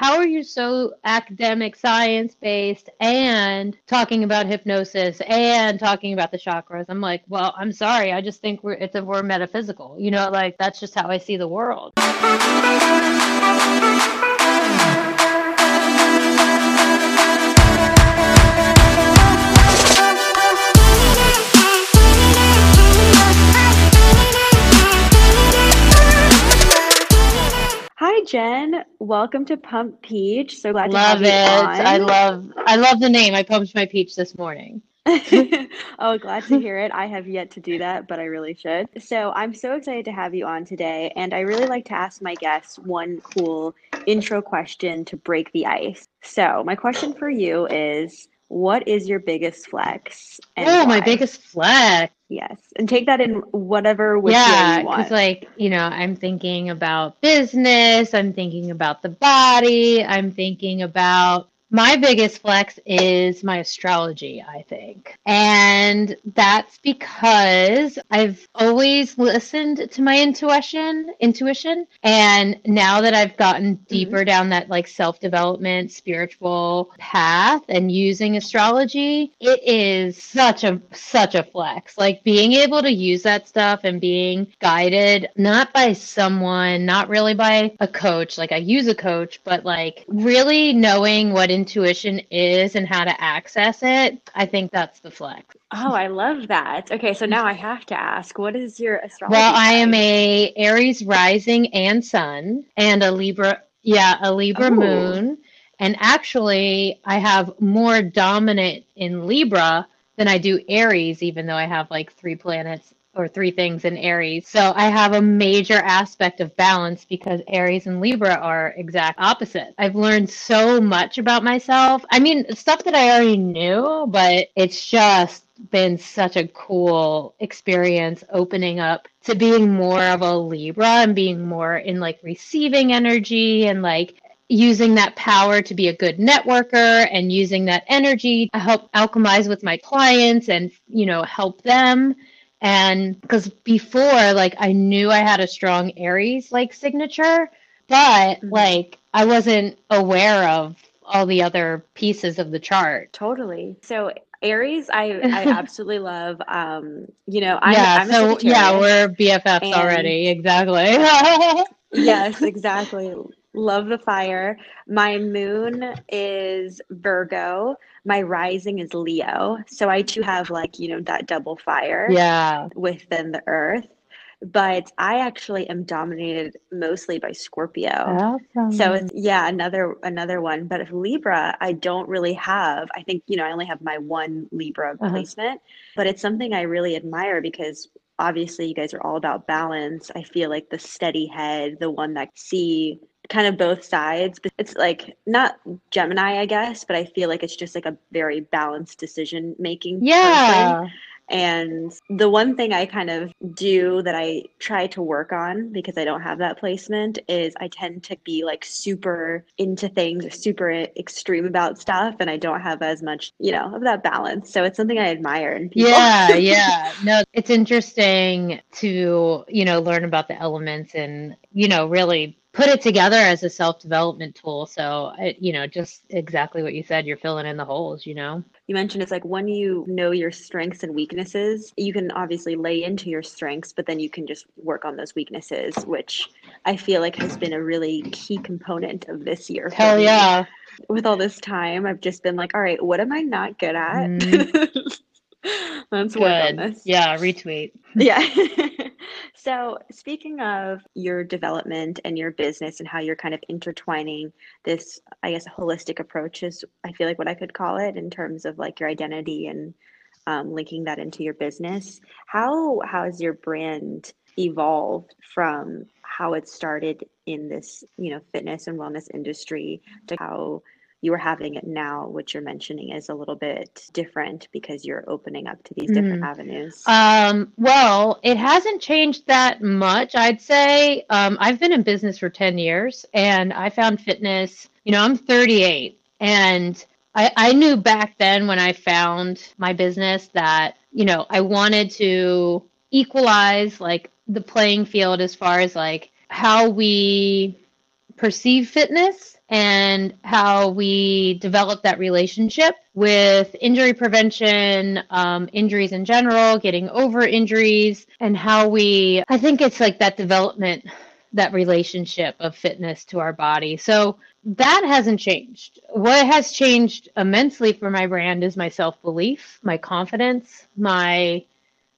how are you so academic, science based, and talking about hypnosis and talking about the chakras? I'm like, well, I'm sorry. I just think we're it's a we're metaphysical. You know, like that's just how I see the world. Jen. Welcome to Pump Peach. So glad love to have it. I love I love the name. I pumped my peach this morning. oh, glad to hear it. I have yet to do that, but I really should. So, I'm so excited to have you on today, and I really like to ask my guests one cool intro question to break the ice. So, my question for you is what is your biggest flex? oh, why? my biggest flex. Yes. And take that in whatever which yeah, way you want. Because like, you know, I'm thinking about business, I'm thinking about the body, I'm thinking about my biggest flex is my astrology, I think. And that's because I've always listened to my intuition, intuition. And now that I've gotten mm-hmm. deeper mm-hmm. down that like self-development, spiritual path and using astrology, it is such a such a flex. Like being able to use that stuff and being guided not by someone, not really by a coach, like I use a coach, but like really knowing what intuition is and how to access it, I think that's the flex. Oh, I love that. Okay, so now I have to ask, what is your astrology? Well, I am a Aries rising and sun and a Libra, yeah, a Libra Ooh. moon. And actually, I have more dominant in Libra than I do Aries, even though I have like three planets or three things in Aries. So I have a major aspect of balance because Aries and Libra are exact opposite. I've learned so much about myself. I mean, stuff that I already knew, but it's just been such a cool experience opening up to being more of a Libra and being more in like receiving energy and like using that power to be a good networker and using that energy to help alchemize with my clients and you know help them and because before, like, I knew I had a strong Aries like signature, but mm-hmm. like, I wasn't aware of all the other pieces of the chart. Totally. So, Aries, I, I absolutely love. Um, you know, I'm, yeah, I'm so yeah, we're BFFs already. Exactly. yes, exactly. Love the fire. My moon is Virgo. My rising is Leo. So I too have like, you know, that double fire. Yeah. Within the earth. But I actually am dominated mostly by Scorpio. Awesome. So it's yeah, another another one. But if Libra, I don't really have. I think, you know, I only have my one Libra uh-huh. placement. But it's something I really admire because obviously you guys are all about balance. I feel like the steady head, the one that see kind of both sides. But it's like not Gemini, I guess, but I feel like it's just like a very balanced decision making. Yeah. Person. And the one thing I kind of do that I try to work on because I don't have that placement is I tend to be like super into things or super extreme about stuff and I don't have as much, you know, of that balance. So it's something I admire in people. Yeah, yeah. No, it's interesting to, you know, learn about the elements and, you know, really put it together as a self development tool. So, you know, just exactly what you said, you're filling in the holes, you know? You mentioned it's like when you know your strengths and weaknesses, you can obviously lay into your strengths, but then you can just work on those weaknesses, which I feel like has been a really key component of this year. Hell yeah. With all this time, I've just been like, all right, what am I not good at? Mm. Let's Good. work on this. Yeah, retweet. Yeah. so, speaking of your development and your business and how you're kind of intertwining this, I guess, holistic approach is, I feel like what I could call it in terms of like your identity and um, linking that into your business. How, how has your brand evolved from how it started in this, you know, fitness and wellness industry to how you are having it now, which you're mentioning is a little bit different because you're opening up to these different mm. avenues? Um, well, it hasn't changed that much, I'd say. Um, I've been in business for 10 years and I found fitness, you know, I'm 38 and I, I knew back then when I found my business that, you know, I wanted to equalize like the playing field as far as like how we perceive fitness and how we develop that relationship with injury prevention, um, injuries in general, getting over injuries, and how we, I think it's like that development, that relationship of fitness to our body. So that hasn't changed. What has changed immensely for my brand is my self belief, my confidence, my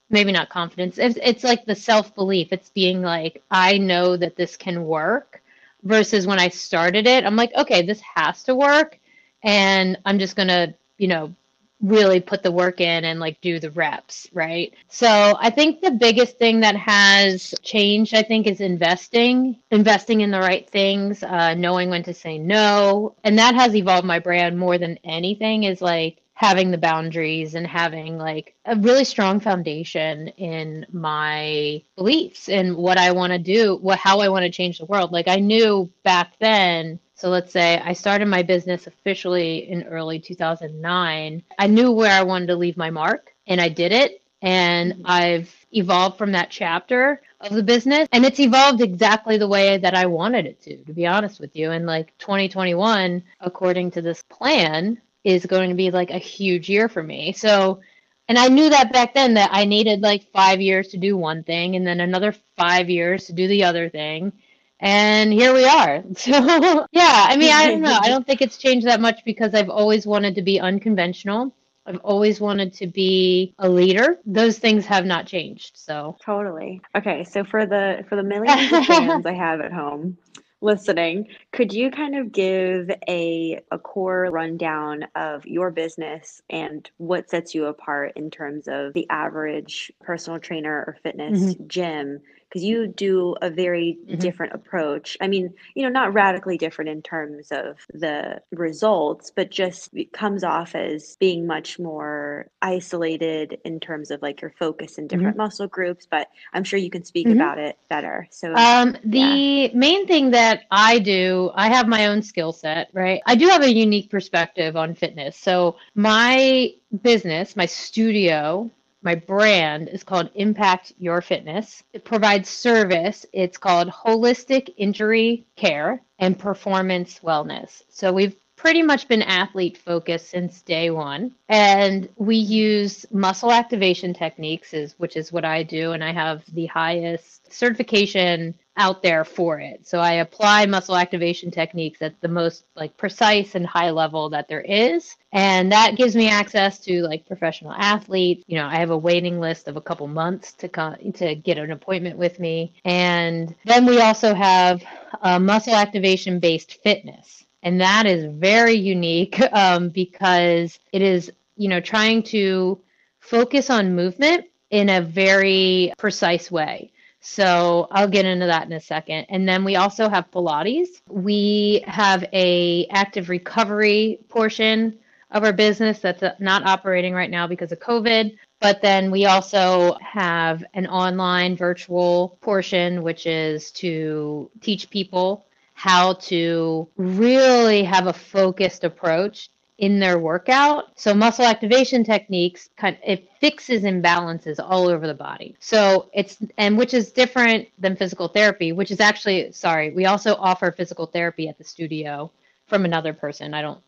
maybe not confidence. It's, it's like the self belief. It's being like, I know that this can work versus when I started it, I'm like, okay, this has to work. And I'm just going to, you know, really put the work in and like do the reps, right? So I think the biggest thing that has changed, I think, is investing, investing in the right things, uh, knowing when to say no. And that has evolved my brand more than anything is like, having the boundaries and having like a really strong foundation in my beliefs and what I want to do, what how I want to change the world. Like I knew back then so let's say I started my business officially in early 2009. I knew where I wanted to leave my mark and I did it. And mm-hmm. I've evolved from that chapter of the business and it's evolved exactly the way that I wanted it to, to be honest with you. And like 2021, according to this plan, is going to be like a huge year for me. So, and I knew that back then that I needed like five years to do one thing and then another five years to do the other thing. And here we are. So, yeah, I mean, I don't know. I don't think it's changed that much because I've always wanted to be unconventional. I've always wanted to be a leader. Those things have not changed. So totally. Okay, so for the for the millions of fans I have at home, listening, could you kind of give a, a core rundown of your business and what sets you apart in terms of the average personal trainer or fitness mm-hmm. gym because you do a very mm-hmm. different approach. I mean, you know, not radically different in terms of the results, but just it comes off as being much more isolated in terms of like your focus in different mm-hmm. muscle groups. But I'm sure you can speak mm-hmm. about it better. So, um, the yeah. main thing that I do, I have my own skill set, right? I do have a unique perspective on fitness. So, my business, my studio, my brand is called Impact Your Fitness. It provides service. It's called Holistic Injury Care and Performance Wellness. So we've pretty much been athlete focused since day one. And we use muscle activation techniques, is, which is what I do. And I have the highest certification out there for it. So I apply muscle activation techniques at the most like precise and high level that there is. And that gives me access to like professional athletes. You know, I have a waiting list of a couple months to come to get an appointment with me. And then we also have muscle activation based fitness. And that is very unique um, because it is, you know, trying to focus on movement in a very precise way. So I'll get into that in a second. And then we also have Pilates. We have a active recovery portion of our business that's not operating right now because of COVID. But then we also have an online virtual portion, which is to teach people how to really have a focused approach in their workout. So muscle activation techniques kind of, it fixes imbalances all over the body. So it's and which is different than physical therapy, which is actually sorry, we also offer physical therapy at the studio from another person. I don't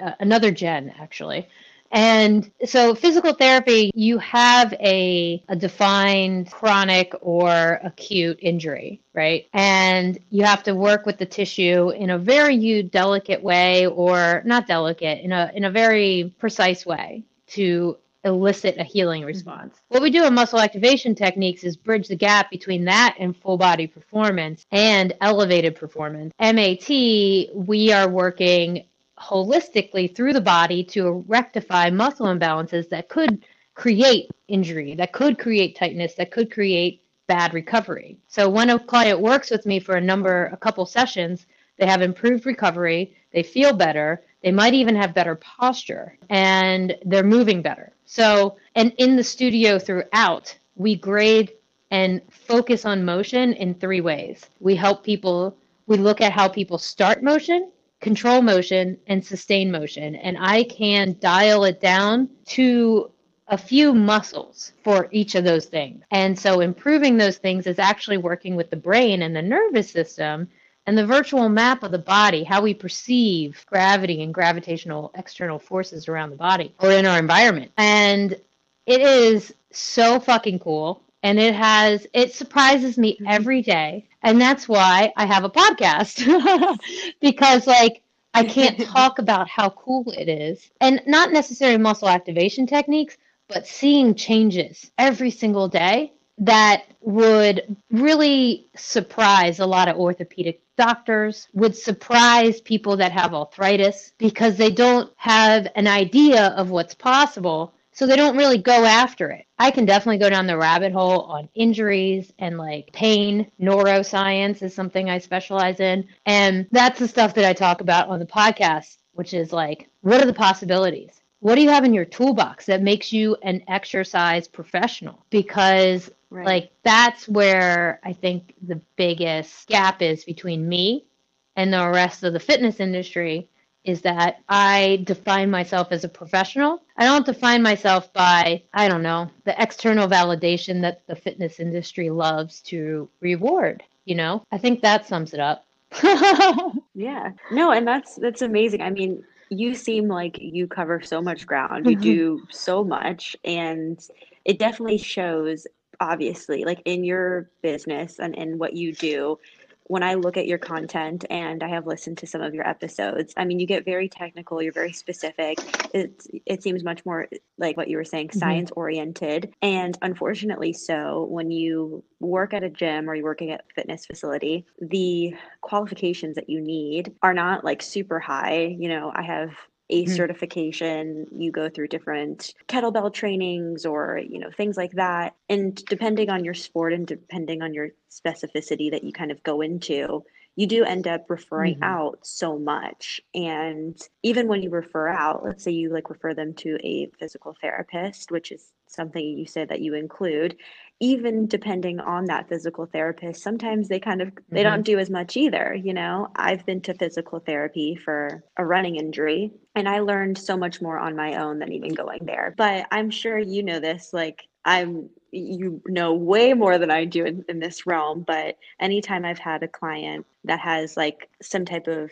uh, another Jen actually. And so physical therapy, you have a, a defined chronic or acute injury, right? And you have to work with the tissue in a very delicate way or not delicate, in a, in a very precise way to elicit a healing response. Mm-hmm. What we do in muscle activation techniques is bridge the gap between that and full body performance and elevated performance. MAT, we are working holistically through the body to rectify muscle imbalances that could create injury, that could create tightness, that could create bad recovery. So when a client works with me for a number, a couple sessions, they have improved recovery, they feel better, they might even have better posture, and they're moving better. So, and in the studio throughout, we grade and focus on motion in three ways. We help people, we look at how people start motion, control motion and sustain motion. And I can dial it down to a few muscles for each of those things. And so improving those things is actually working with the brain and the nervous system and the virtual map of the body, how we perceive gravity and gravitational external forces around the body or in our environment. And it is so fucking cool. And it has, it surprises me Mm-hmm. every day. And that's why I have a podcast because, like, I can't talk about how cool it is. And not necessarily muscle activation techniques, but seeing changes every single day that would really surprise a lot of orthopedic doctors, would surprise people that have arthritis because they don't have an idea of what's possible. So they don't really go after it. I can definitely go down the rabbit hole on injuries and like pain. Neuroscience is something I specialize in. And that's the stuff that I talk about on the podcast, which is like, what are the possibilities? What do you have in your toolbox that makes you an exercise professional? Because Right. like that's where I think the biggest gap is between me and the rest of the fitness industry is that I define myself as a professional. I don't define myself by, I don't know, the external validation that the fitness industry loves to reward, you know? I think that sums it up. Yeah. No, and that's that's amazing. I mean, you seem like you cover so much ground. You do mm-hmm. so much and it definitely shows obviously like in your business and in what you do. When I look at your content and I have listened to some of your episodes, I mean, you get very technical, you're very specific. It it seems much more like what you were saying, Mhm. science oriented. And unfortunately so, when you work at a gym or you're working at a fitness facility, the qualifications that you need are not like super high. You know, I have a Mhm. certification, you go through different kettlebell trainings or, you know, things like that. And depending on your sport and depending on your specificity that you kind of go into, you do end up referring Mhm. out so much. And even when you refer out, let's say you like refer them to a physical therapist, which is something you say that you include, even depending on that physical therapist, sometimes they kind of they Mhm. don't do as much either, you know. I've been to physical therapy for a running injury and I learned so much more on my own than even going there. But I'm sure you know this like I'm you know way more than I do in, in this realm, but anytime I've had a client that has like some type of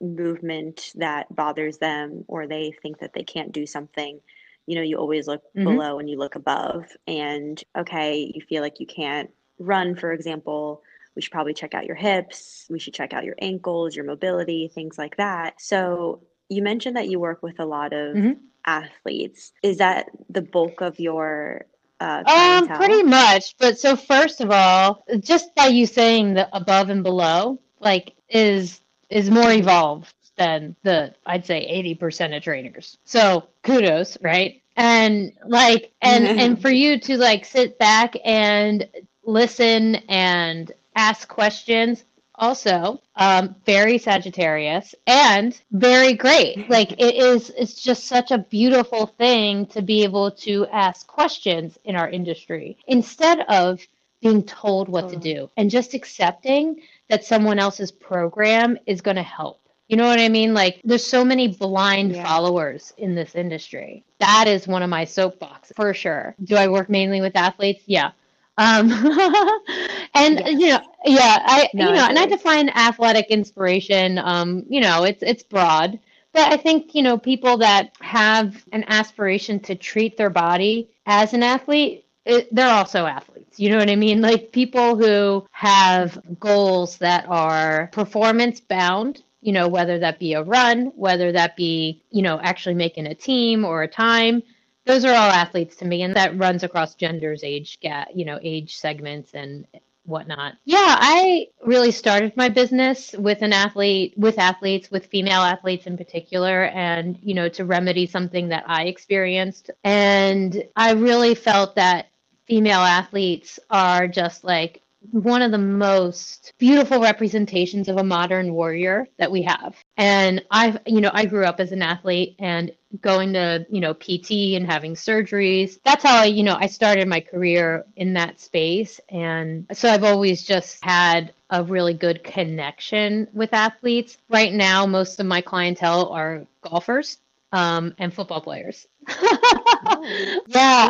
movement that bothers them or they think that they can't do something, you know, you always look Mhm. below and you look above. And okay, you feel like you can't run, for example, we should probably check out your hips, we should check out your ankles, your mobility, things like that. So you mentioned that you work with a lot of Mhm. athletes. Is that the bulk of your uh, Um, pretty much. But so first of all, just by you saying the above and below, like is is more evolved than the I'd say 80% of trainers. So kudos, right? And like and and for you to like sit back and listen and ask questions also um, very sagittarius and very great like it is it's just such a beautiful thing to be able to ask questions in our industry instead of being told what to do and just accepting that someone else's program is going to help you know what i mean? Like there's so many blind Yeah. followers in this industry. That is one of my soapboxes for sure. Do i work mainly with athletes? Yeah. Um and Yes. you know yeah i No, you know and i define athletic inspiration um you know it's it's broad. But i think you know people that have an aspiration to treat their body as an athlete it, they're also athletes. You know what i mean? Like people who have goals that are performance bound you know whether that be a run whether that be you know actually making a team or a time those are all athletes to me and that runs across genders age gap you know age segments and whatnot. Yeah i really started my business with an athlete with athletes with female athletes in particular and you know to remedy something that i experienced. And i really felt that female athletes are just like one of the most beautiful representations of a modern warrior that we have. And I've, you know, I grew up as an athlete and going to, you know, PT and having surgeries. That's how I, you know, I started my career in that space. And so I've always just had a really good connection with athletes. Right now, most of my clientele are golfers um, and football players. yeah,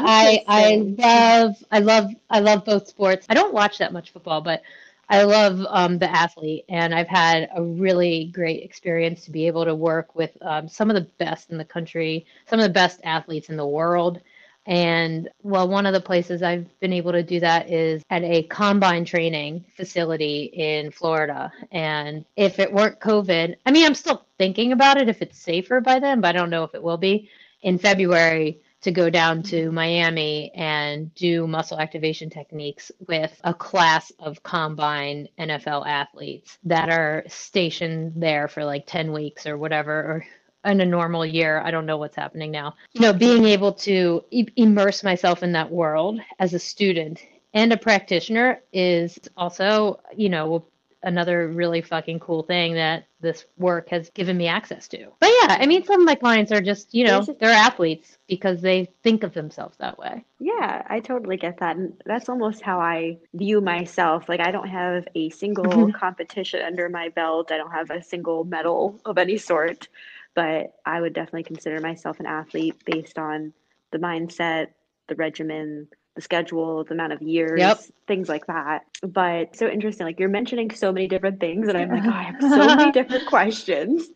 I I love I love I love both sports. I don't watch that much football, but I love um, the athlete, and I've had a really great experience to be able to work with um, some of the best in the country, some of the best athletes in the world. And well, one of the places I've been able to do that is at a combine training facility in Florida. And if it weren't COVID, I mean, I'm still thinking about it if it's safer by then, but I don't know if it will be. In February, to go down to mm-hmm. Miami and do muscle activation techniques with a class of combine NFL athletes that are stationed there for like 10 weeks or whatever, or in a normal year. I don't know what's happening now. You know, being able to e- immerse myself in that world as a student and a practitioner is also, you know, another really fucking cool thing that this work has given me access to. But yeah, I mean, some of my clients are just, you know, they're athletes because they think of themselves that way. Yeah, I totally get that. And that's almost how I view myself. Like, I don't have a single competition under my belt, I don't have a single medal of any sort, but I would definitely consider myself an athlete based on the mindset, the regimen, the schedule, the amount of years, Yep. things like that. But so interesting. Like you're mentioning so many different things, and I'm like, oh, I have so many different questions.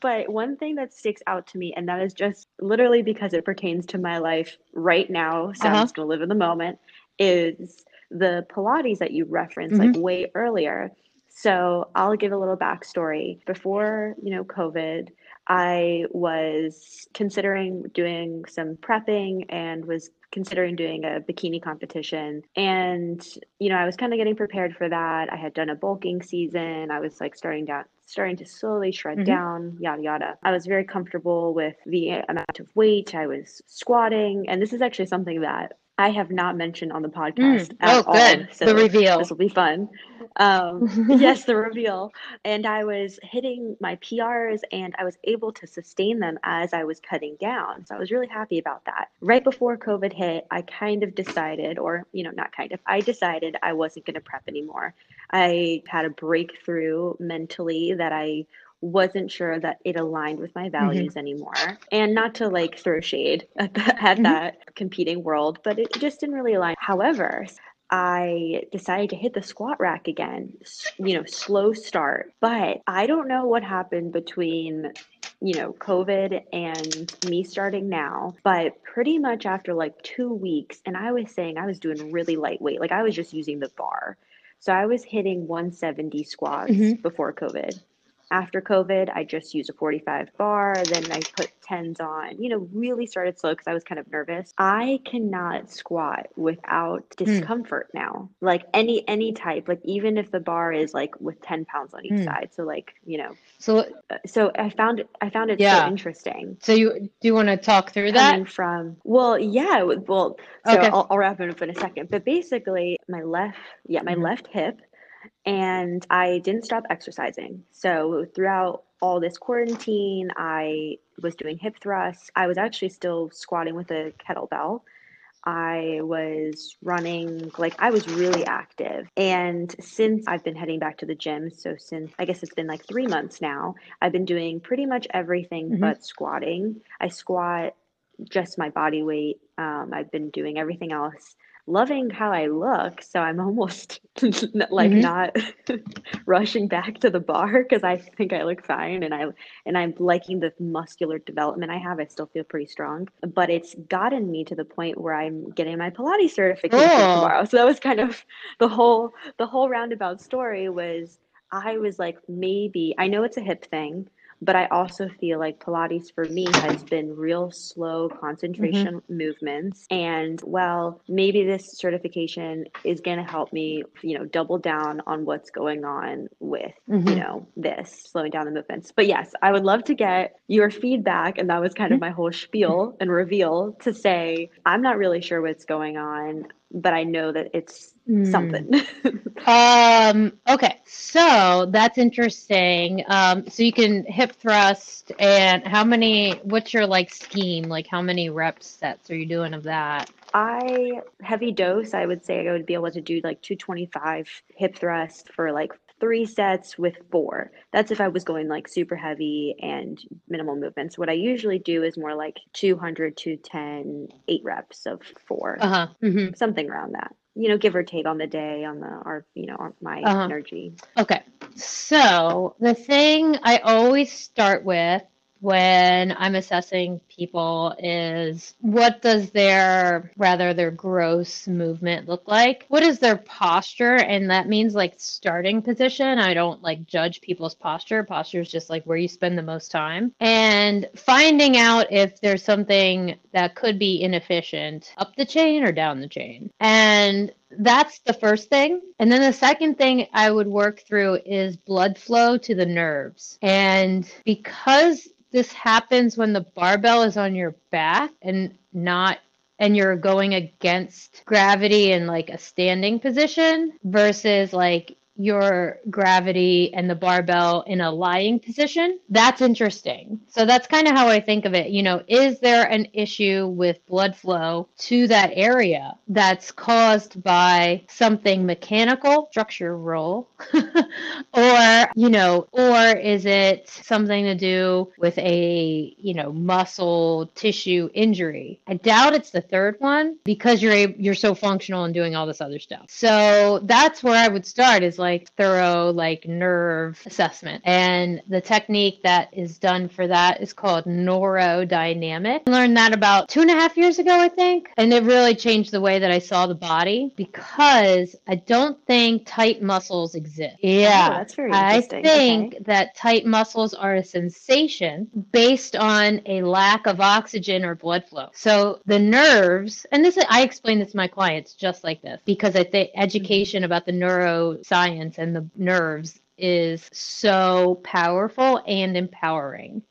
But one thing that sticks out to me, and that is just literally because it pertains to my life right now, so I'm Uh-huh. just gonna live in the moment, is the Pilates that you referenced Mm-hmm. like way earlier. So I'll give a little backstory. Before, you know, COVID, I was considering doing some prepping and was considering doing a bikini competition. And, you know, I was kind of getting prepared for that. I had done a bulking season. I was like starting down starting to slowly shred Mhm. down, yada yada. I was very comfortable with the amount of weight. I was squatting, and this is actually something that I have not mentioned on the podcast Mm. at Oh, good. all. So the reveal. this will be fun. Um, yes, the reveal. And I was hitting my PRs and I was able to sustain them as I was cutting down. So I was really happy about that. Right before COVID hit, I kind of decided, or, you know, not kind of, I decided I wasn't going to prep anymore. I had a breakthrough mentally that I wasn't sure that it aligned with my values anymore. And not to like throw shade at, the, at Mhm. that competing world, but it just didn't really align. However, I decided to hit the squat rack again, you know, slow start. But I don't know what happened between, you know, COVID and me starting now. But pretty much after like two weeks, and I was saying I was doing really lightweight, like I was just using the bar. So I was hitting 170 squats Mhm. before COVID. After COVID, I just used a 45 bar. Then I put 10s on, you know, really started slow because I was kind of nervous. I cannot squat without discomfort now. Like any any type, like even if the bar is like with 10 pounds on each Hmm. side. So like, you know, So, uh, so I found it I found it Yeah. so interesting. so you do you want to talk through that? Coming from, well, yeah, well, so Okay. I'll, I'll wrap it up in a second. But basically, my left, yeah, my Mhm. left hip, and I didn't stop exercising. So throughout all this quarantine, I was doing hip thrusts. I was actually still squatting with a kettlebell. I was running, like, I was really active. And since I've been heading back to the gym, so since I guess it's been like three months now, I've been doing pretty much everything Mhm. but squatting. I squat just my body weight. Um, I've been doing everything else. Loving how I look, so I'm almost like Mhm. not rushing back to the bar because I think I look fine and I and I'm liking the muscular development I have. I still feel pretty strong, but it's gotten me to the point where I'm getting my Pilates certification Cool. tomorrow. So that was kind of the whole the whole roundabout story was I was like maybe I know it's a hip thing, but I also feel like Pilates for me has been real slow concentration movements. And well, maybe this certification is going to help me, you know, double down on what's going on with, you Mhm. know, this slowing down the movements. But yes, I would love to get your feedback. And that was kind of my whole spiel and reveal to say, I'm not really sure what's going on, but I know that it's Mm. something. Um, okay, so that's interesting. Um, so you can hip thrust and how many, what's your like scheme? Like how many rep sets are you doing of that? I heavy dose, I would say I would be able to do like 225 hip thrust for like three sets with four. That's if I was going like super heavy and minimal movements. What I usually do is more like 200 to 10, eight reps of four, Uh-huh. hmm something around that. you know, give or take on the day, on the our, you know, our, my Uh-huh. energy. Okay. So the thing I always start with when I'm assessing people is what does their rather their gross movement look like? What is their posture? And that means like starting position. I don't like judge people's posture. Posture is just like where you spend the most time. And finding out if there's something that could be inefficient up the chain or down the chain. And that's the first thing. And then the second thing I would work through is blood flow to the nerves. And because this happens when the barbell is on your back and not and you're going against gravity in like a standing position versus like your gravity and the barbell in a lying position. That's interesting. So that's kind of how I think of it. You know, is there an issue with blood flow to that area that's caused by something mechanical, structural, or, you know, or is it something to do with a, you know, muscle tissue injury? I doubt it's the third one because you're a, you're so functional and doing all this other stuff. So that's where I would start is like thorough like nerve assessment. And the technique that is done for that is called neurodynamic. I learned that about two and a half years ago, I think. And it really changed the way that I saw the body because I don't think tight muscles exist. Yeah. Oh, that's very I think Okay. that tight muscles are a sensation based on a lack of oxygen or blood flow. So the nerves, and this I explain this to my clients just like this because I think education about the neuroscience and the nerves is so powerful and empowering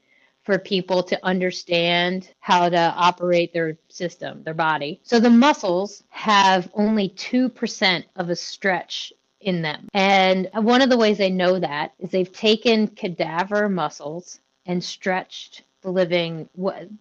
for people to understand how to operate their system, their body. So the muscles have only 2% of a stretch in them. And one of the ways they know that is they've taken cadaver muscles and stretched the living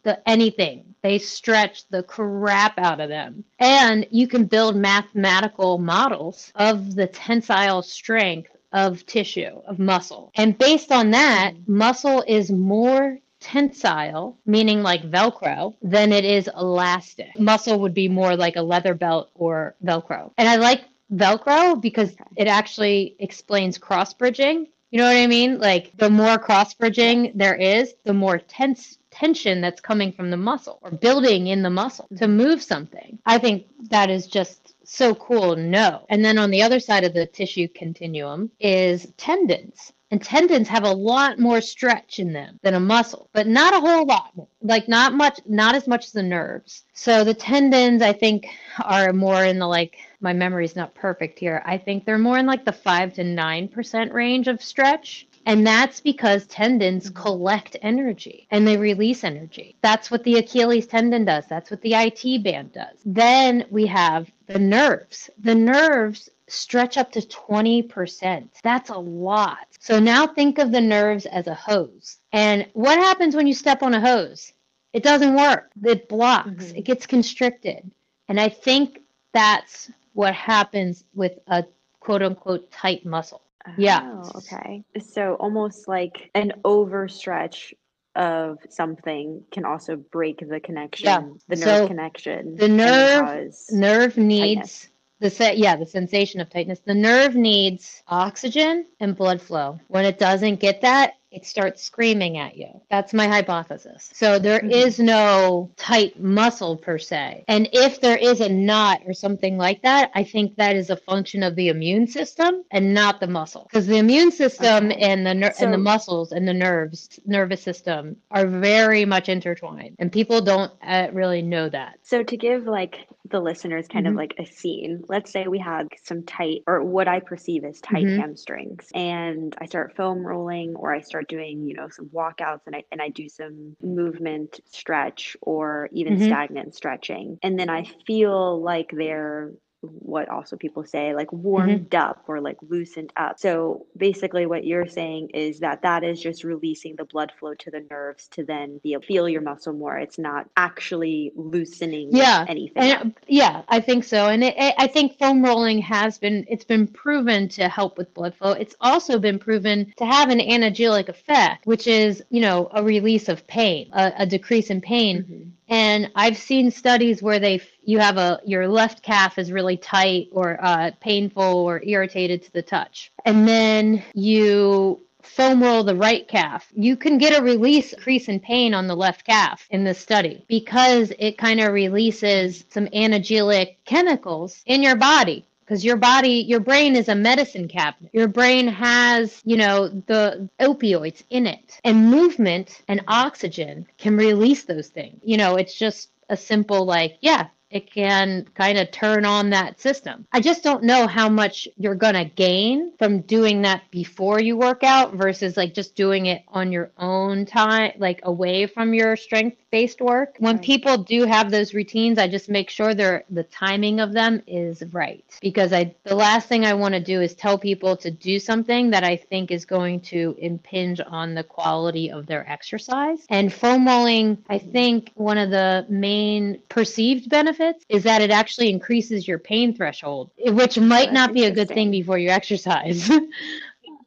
the anything they stretch the crap out of them and you can build mathematical models of the tensile strength of tissue of muscle and based on that muscle is more tensile, meaning like Velcro, than it is elastic. Muscle would be more like a leather belt or Velcro. And I like Velcro because it actually explains cross bridging. You know what I mean? Like the more cross bridging there is, the more tense tension that's coming from the muscle or building in the muscle to move something. I think that is just so cool No. And then on the other side of the tissue continuum is tendons. And tendons have a lot more stretch in them than a muscle, but not a whole lot. Like not much, not as much as the nerves. So the tendons, I think, are more in the like. My memory's not perfect here. I think they're more in like the five to nine percent range of stretch. And that's because tendons collect energy and they release energy. That's what the Achilles tendon does. That's what the IT band does. Then we have the nerves. The nerves stretch up to 20%. That's a lot. So now think of the nerves as a hose. And what happens when you step on a hose? It doesn't work. It blocks. Mhm. It gets constricted. And I think that's what happens with a quote unquote tight muscle. Yeah. Oh, okay. So almost like an overstretch of something can also break the connection, Yeah. the nerve So connection. the nerve- nerve needs Tightness. the yeah the sensation of tightness the nerve needs oxygen and blood flow when it doesn't get that it starts screaming at you that's my hypothesis so there Mhm. is no tight muscle per se and if there is a knot or something like that i think that is a function of the immune system and not the muscle because the immune system Okay. and the ner- and the muscles and the nerves nervous system are very much intertwined and people don't uh, really know that So to give like the listeners kind of Mhm. like a scene, let's say we had some tight or what I perceive as tight Mhm. hamstrings and I start foam rolling or I start doing, you know, some walkouts and I and I do some movement stretch or even Mhm. stagnant stretching. And then I feel like they're what also people say like warmed up or like loosened up. So basically what you're saying is that that is just releasing the blood flow to the nerves to then be able to feel your muscle more. It's not actually loosening Yeah, anything. And yeah, I think so. And it, I I think foam rolling has been it's been proven to help with blood flow. It's also been proven to have an analgesic effect, which is you know a release of pain, a, a decrease in pain. Mhm. And I've seen studies where they you have a your left calf is really tight or uh, painful or irritated to the touch, and then you foam roll the right calf. You can get a release increase in pain on the left calf in this study because it kind of releases some anabolic chemicals in your body because your body your brain is a medicine cabinet. Your brain has you know the opioids in it. And movement and oxygen can release those things. You know it's just a simple like yeah it can kind of turn on that system. I just don't know how much you're going to gain from doing that before you work out versus like just doing it on your own time, like away from your strength based work. When right. people do have those routines, I just make sure they're the timing of them is right because I the last thing I want to do is tell people to do something that I think is going to impinge on the quality of their exercise. And foam rolling, I think one of the main perceived benefits benefits is that it actually increases your pain threshold, which might not be a good thing before you exercise.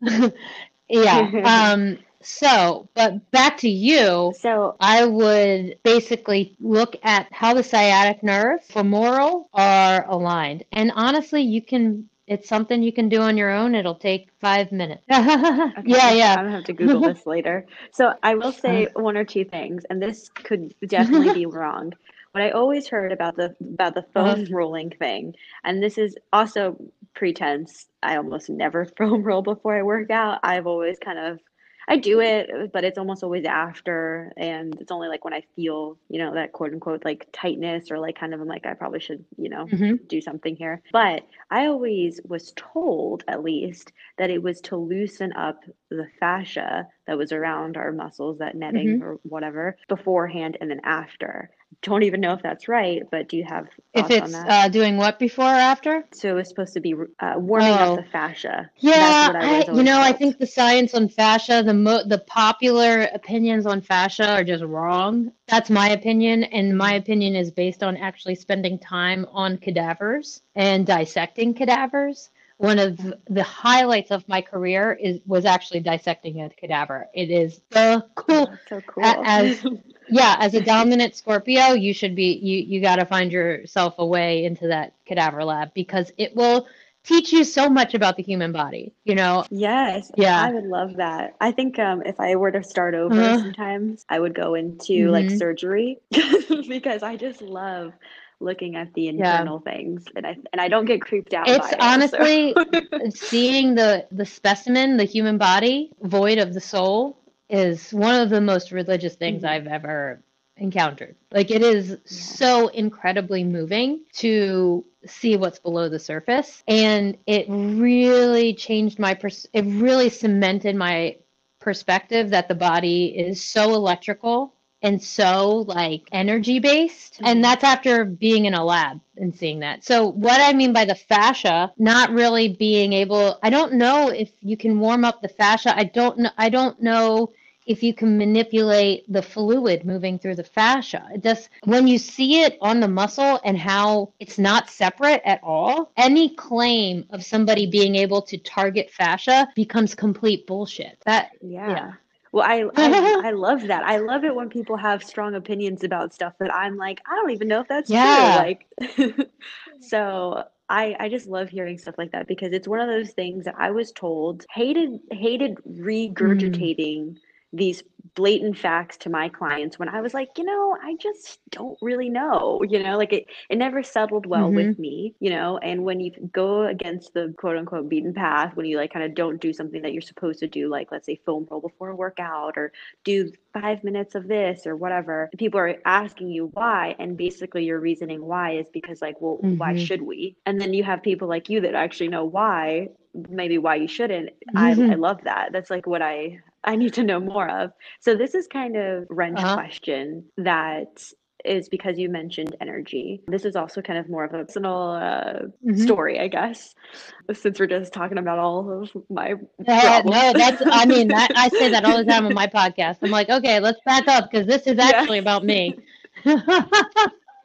yeah. Um, so, but back to you. So, I would basically look at how the sciatic nerve, femoral, are aligned. And honestly, you can it's something you can do on your own. It'll take five minutes. okay. Yeah, yeah. I'm gonna have to Google this later. So I will say one or two things, and this could definitely be wrong what I always heard about the about the foam uh-huh. rolling thing, and this is also pretense. I almost never foam roll before I work out. I've always kind of I do it, but it's almost always after, and it's only like when I feel, you know, that quote unquote like tightness or like kind of I'm like I probably should, you know, mm-hmm. do something here. But I always was told, at least, that it was to loosen up the fascia that was around our muscles, that netting mm-hmm. or whatever, beforehand and then after don't even know if that's right, but do you have if it's uh, doing what before or after? So it was supposed to be uh, warming oh. up the fascia. Yeah, I I, you know, told. I think the science on fascia, the mo- the popular opinions on fascia are just wrong. That's my opinion, and my opinion is based on actually spending time on cadavers and dissecting cadavers one of the highlights of my career is was actually dissecting a cadaver. It is the cool. So cool. As yeah, as a dominant Scorpio, you should be you you got to find yourself a way into that cadaver lab because it will teach you so much about the human body you know yes yeah i would love that i think um, if i were to start over uh-huh. sometimes i would go into mm-hmm. like surgery because i just love looking at the internal yeah. things and I and I don't get creeped out it's honestly it, so. seeing the the specimen the human body void of the soul is one of the most religious things mm-hmm. I've ever encountered like it is yeah. so incredibly moving to see what's below the surface and it really changed my pers- it really cemented my perspective that the body is so electrical and so like energy based. And mm-hmm. that's after being in a lab and seeing that. So, what I mean by the fascia, not really being able, I don't know if you can warm up the fascia. I don't know. I don't know if you can manipulate the fluid moving through the fascia. It just when you see it on the muscle and how it's not separate at all, any claim of somebody being able to target fascia becomes complete bullshit. That yeah. yeah. Well, I, I, I love that. I love it when people have strong opinions about stuff that I'm like, I don't even know if that's yeah. true. Like, so I, I just love hearing stuff like that because it's one of those things that I was told hated hated regurgitating mm. These blatant facts to my clients when I was like, you know, I just don't really know, you know, like it, it never settled well mm-hmm. with me, you know, and when you go against the quote unquote beaten path, when you like kind of don't do something that you're supposed to do, like let's say foam roll before a workout or do five minutes of this or whatever, people are asking you why. And basically your reasoning why is because like, well, mm-hmm. why should we? And then you have people like you that actually know why maybe why you shouldn't. Mm-hmm. I, I love that. That's like what I I need to know more of. So this is kind of wrench uh-huh. question that is because you mentioned energy. This is also kind of more of a personal uh, mm-hmm. story, I guess, since we're just talking about all of my yeah, No, that's, I mean, I, I say that all the time on my podcast. I'm like, okay, let's back up because this is actually yeah. about me.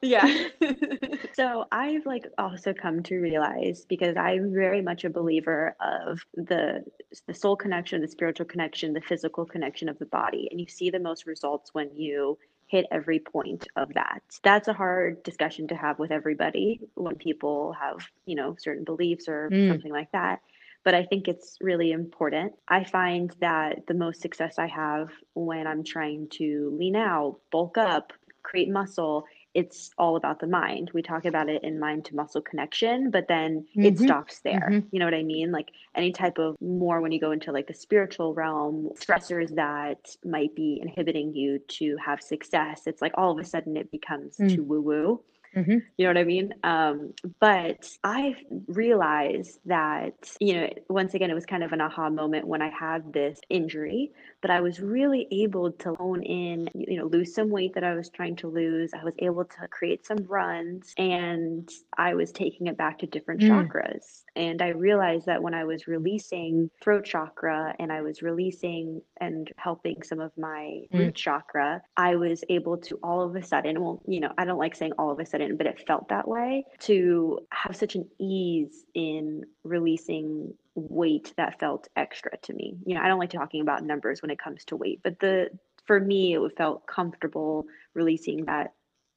yeah so i've like also come to realize because i'm very much a believer of the the soul connection the spiritual connection the physical connection of the body and you see the most results when you hit every point of that. That's a hard discussion to have with everybody when people have, you know, certain beliefs or mm. something like that. But I think it's really important. I find that the most success I have when I'm trying to lean out, bulk up, create muscle it's all about the mind. We talk about it in mind to muscle connection, but then mm-hmm. it stops there. Mm-hmm. You know what I mean? Like any type of more when you go into like the spiritual realm, stressors that might be inhibiting you to have success, it's like all of a sudden it becomes mm. too woo woo. Mm-hmm. You know what I mean? Um, but I realized that, you know, once again, it was kind of an aha moment when I had this injury, but I was really able to hone in, you know, lose some weight that I was trying to lose. I was able to create some runs and I was taking it back to different mm. chakras. And I realized that when I was releasing throat chakra and I was releasing and helping some of my mm. root chakra, I was able to all of a sudden, well, you know, I don't like saying all of a sudden, but it felt that way to have such an ease in releasing weight that felt extra to me. You know, I don't like talking about numbers when it comes to weight, but the for me it felt comfortable releasing that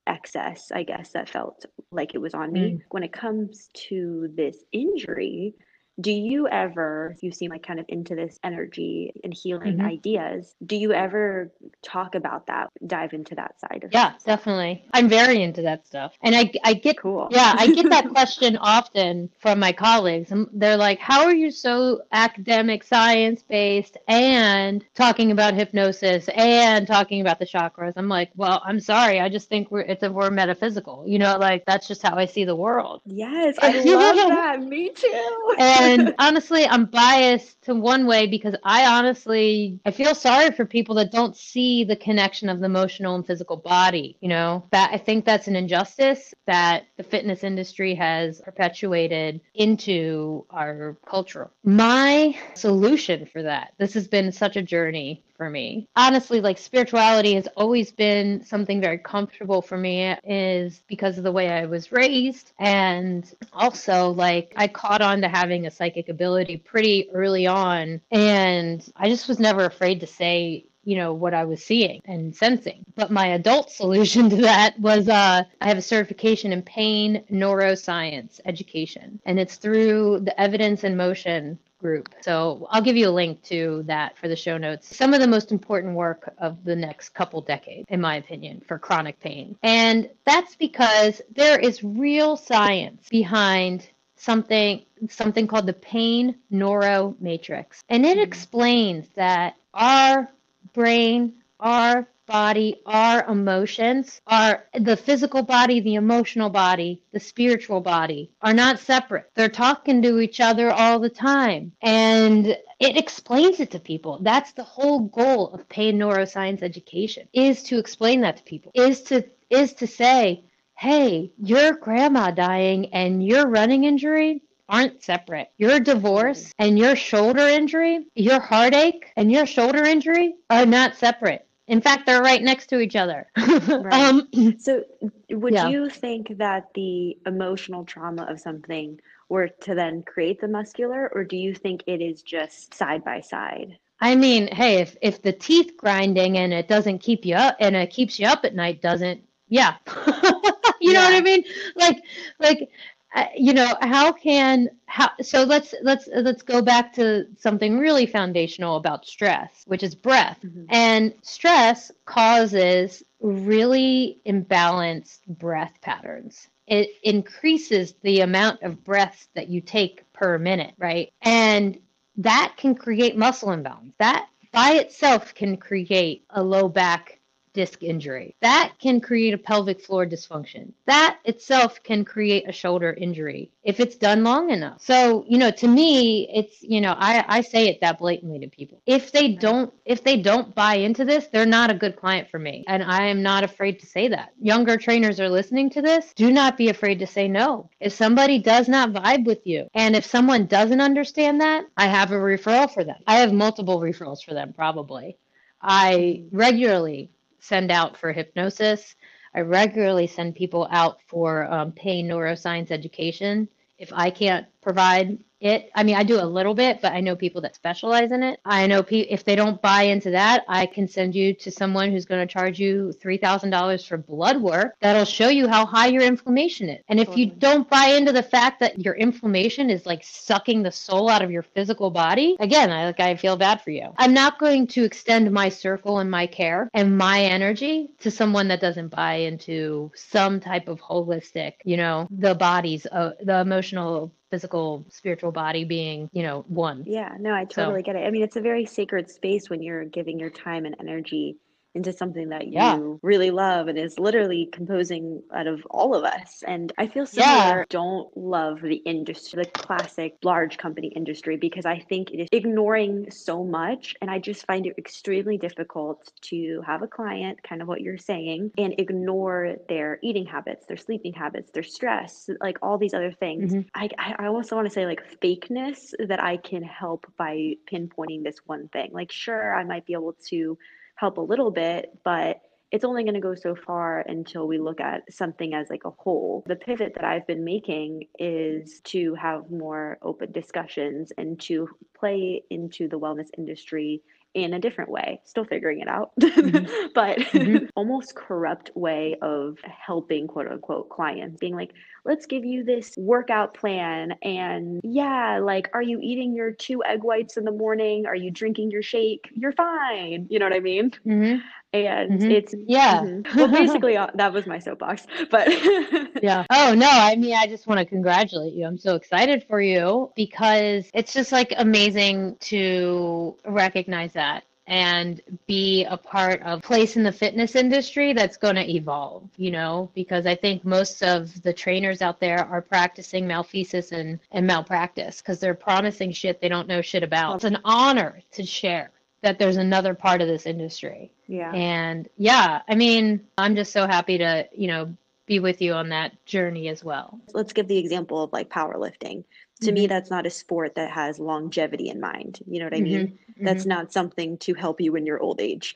excess, I guess, that felt like it was on me. Mm. When it comes to this injury, do you ever, you seem like kind of into this energy and healing mm-hmm. ideas, do you ever talk about that, dive into that side of it? Yeah, definitely. I'm very into that stuff. And I, I get, cool. yeah, I get that question often from my colleagues. And they're like, how are you so academic, science based and talking about hypnosis and talking about the chakras? I'm like, well, I'm sorry. I just think we're, it's a, we're metaphysical, you know, like that's just how I see the world. Yes, I love that. Me too. And and honestly, I'm biased to one way because I honestly I feel sorry for people that don't see the connection of the emotional and physical body. You know, that I think that's an injustice that the fitness industry has perpetuated into our culture. My solution for that, this has been such a journey for me. Honestly, like spirituality has always been something very comfortable for me is because of the way I was raised and also like I caught on to having a psychic ability pretty early on and I just was never afraid to say you know what I was seeing and sensing. But my adult solution to that was uh, I have a certification in pain neuroscience education, and it's through the evidence in motion group. So I'll give you a link to that for the show notes. Some of the most important work of the next couple decades, in my opinion, for chronic pain. And that's because there is real science behind something something called the pain neuro matrix. And it hmm. explains that our brain, our body, our emotions, our the physical body, the emotional body, the spiritual body are not separate. They're talking to each other all the time. And it explains it to people. That's the whole goal of pain neuroscience education is to explain that to people. Is to is to say, "Hey, your grandma dying and your running injury aren't separate. Your divorce and your shoulder injury, your heartache and your shoulder injury are not separate. In fact, they're right next to each other. right. um, so, would yeah. you think that the emotional trauma of something were to then create the muscular, or do you think it is just side by side? I mean, hey, if if the teeth grinding and it doesn't keep you up and it keeps you up at night doesn't, yeah. you yeah. know what I mean? Like like uh, you know how can how so let's let's let's go back to something really foundational about stress which is breath. Mm-hmm. and stress causes really imbalanced breath patterns. It increases the amount of breaths that you take per minute right? And that can create muscle imbalance. That by itself can create a low back disc injury. That can create a pelvic floor dysfunction. That itself can create a shoulder injury if it's done long enough. So, you know, to me, it's, you know, I, I say it that blatantly to people. If they don't, if they don't buy into this, they're not a good client for me. And I am not afraid to say that. Younger trainers are listening to this. Do not be afraid to say no. If somebody does not vibe with you, and if someone doesn't understand that, I have a referral for them. I have multiple referrals for them, probably. I regularly send out for hypnosis. I regularly send people out for um, pain neuroscience education. If I can't provide it. I mean, I do a little bit, but I know people that specialize in it. I know pe- if they don't buy into that, I can send you to someone who's going to charge you $3,000 for blood work that'll show you how high your inflammation is. And if Totally. you don't buy into the fact that your inflammation is like sucking the soul out of your physical body, again, I like I feel bad for you. I'm not going to extend my circle and my care and my energy to someone that doesn't buy into some type of holistic, you know, the bodies, uh, the emotional, physical, spiritual body being, you know, one. Yeah, no, I So, totally get it. I mean, it's a very sacred space when you're giving your time and energy into something that yeah, you really love and is literally composing out of all of us. And I feel yeah. similar. Don't love the industry, the classic large company industry, because I think it is ignoring so much. And I just find it extremely difficult to have a client, kind of what you're saying, and ignore their eating habits, their sleeping habits, their stress, like all these other things. hmm I, I I also want to say like fakeness that I can help by pinpointing this one thing. Like, sure, I might be able to help a little bit, but it's only going to go so far until we look at something as like a whole. The pivot that I've been making is to have more open discussions and to play into the wellness industry in a different way, still figuring it out, hmm but hmm almost corrupt way of helping quote unquote clients, being like, let's give you this workout plan. And yeah, like, are you eating your two egg whites in the morning? Are you drinking your shake? You're fine. You know what I mean? hmm And hmm it's, Yeah. mhm. well, basically, uh, that was my soapbox. But Yeah. Oh, no. I mean, I just want to congratulate you. I'm so excited for you because it's just like amazing to recognize that and be a part of place in the fitness industry that's going to evolve, you know, because I think most of the trainers out there are practicing malfeasance and, and malpractice because they're promising shit they don't know shit about. It's an honor to share that there's another part of this industry. yeah. And yeah, I mean, I'm just so happy to, you know, be with you on that journey as well. let's give the example of like powerlifting. To me, hmm that's not a sport that has longevity in mind. You know what I hmm mean? That's hmm not something to help you in your old age.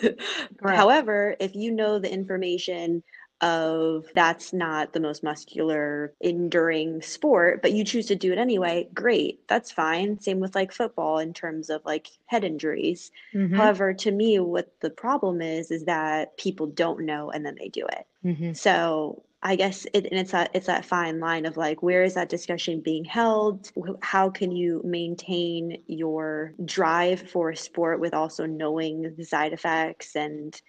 However, if you know the information of that's not the most muscular, enduring sport, but you choose to do it anyway, great. That's fine. Same with like football in terms of like head injuries. hmm However, to me, what the problem is, is that people don't know and then they do it. hmm So I guess it, and it's that it's that fine line of like where is that discussion being held? How can you maintain your drive for a sport with also knowing the side effects? And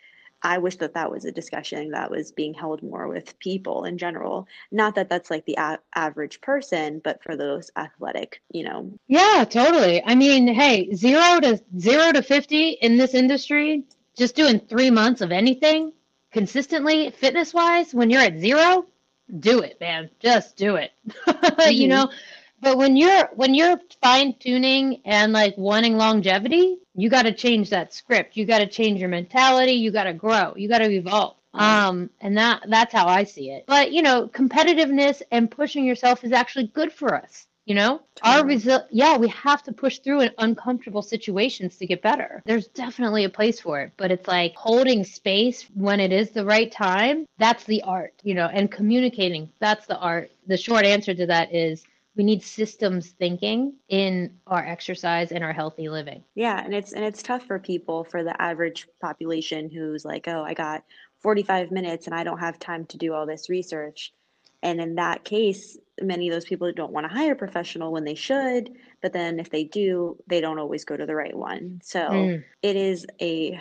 I wish that that was a discussion that was being held more with people in general. Not that that's like the a- average person, but for those athletic, you know. Yeah, totally. I mean, hey, zero to zero to 50 in this industry, just doing three months of anything consistently, fitness wise, when you're at zero, do it, man. Just do it. You hmm know, but when you're when you're fine tuning and like wanting longevity, you got to change that script. You got to change your mentality. You got to grow. You got to evolve. Um, and that that's how I see it. But you know, competitiveness and pushing yourself is actually good for us. You know, our resi- yeah, we have to push through in uncomfortable situations to get better. There's definitely a place for it, but it's like holding space when it is the right time. That's the art, you know, and communicating. That's the art. The short answer to that is we need systems thinking in our exercise and our healthy living. Yeah, and it's and it's tough for people for the average population who's like, "Oh, I got 45 minutes and I don't have time to do all this research." And in that case, many of those people don't want to hire a professional when they should, but then if they do, they don't always go to the right one. So Mm. it is a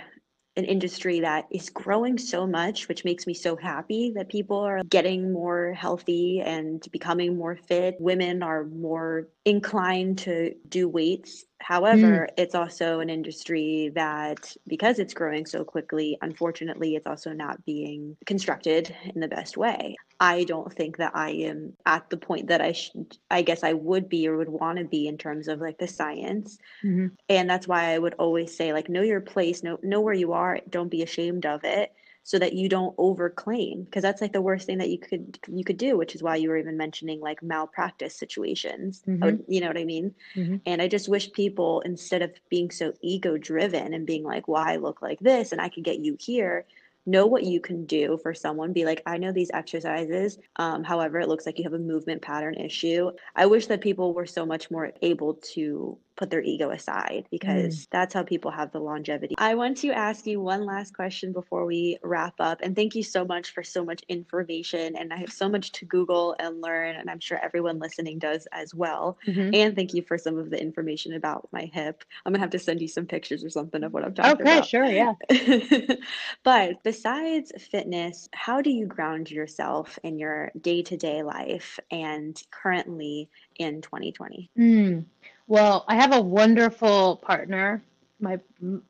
an industry that is growing so much, which makes me so happy that people are getting more healthy and becoming more fit. Women are more inclined to do weights. Mm. However, it's also an industry that, because it's growing so quickly, unfortunately, it's also not being constructed in the best way. I don't think that I am at the point that I should, I guess I would be or would want to be in terms of like the science. hmm And that's why I would always say, like, know your place, know, know where you are, don't be ashamed of it so that you don't overclaim because that's like the worst thing that you could you could do which is why you were even mentioning like malpractice situations I hmm would, you know what i mean hmm and i just wish people instead of being so ego driven and being like well i look like this and i can get you here know what you can do for someone. Be like, I know these exercises. Um, however, it looks like you have a movement pattern issue. I wish that people were so much more able to put their ego aside because mm. that's how people have the longevity. I want to ask you one last question before we wrap up. And thank you so much for so much information. And I have so much to Google and learn. And I'm sure everyone listening does as well. Mm-hmm. And thank you for some of the information about my hip. I'm going to have to send you some pictures or something of what I'm talking okay, about. Okay, sure. Yeah. but besides fitness, how do you ground yourself in your day to day life and currently in 2020? Mm. Well, I have a wonderful partner. My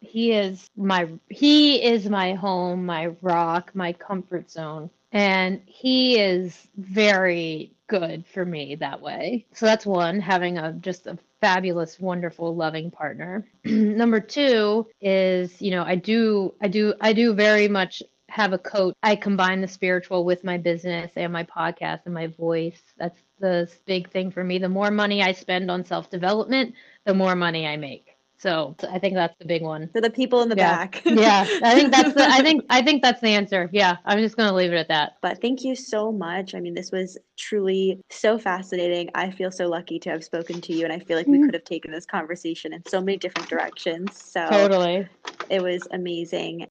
he is my he is my home, my rock, my comfort zone. And he is very good for me that way. So that's one, having a just a fabulous, wonderful, loving partner. Number 2 is, you know, I do I do I do very much have a coach. I combine the spiritual with my business and my podcast and my voice. That's the big thing for me. The more money I spend on self development, the more money I make. So I think that's the big one. For the people in the yeah. back. yeah. I think that's the I think I think that's the answer. Yeah. I'm just gonna leave it at that. But thank you so much. I mean, this was truly so fascinating. I feel so lucky to have spoken to you and I feel like we mm-hmm. could have taken this conversation in so many different directions. So totally. It was amazing.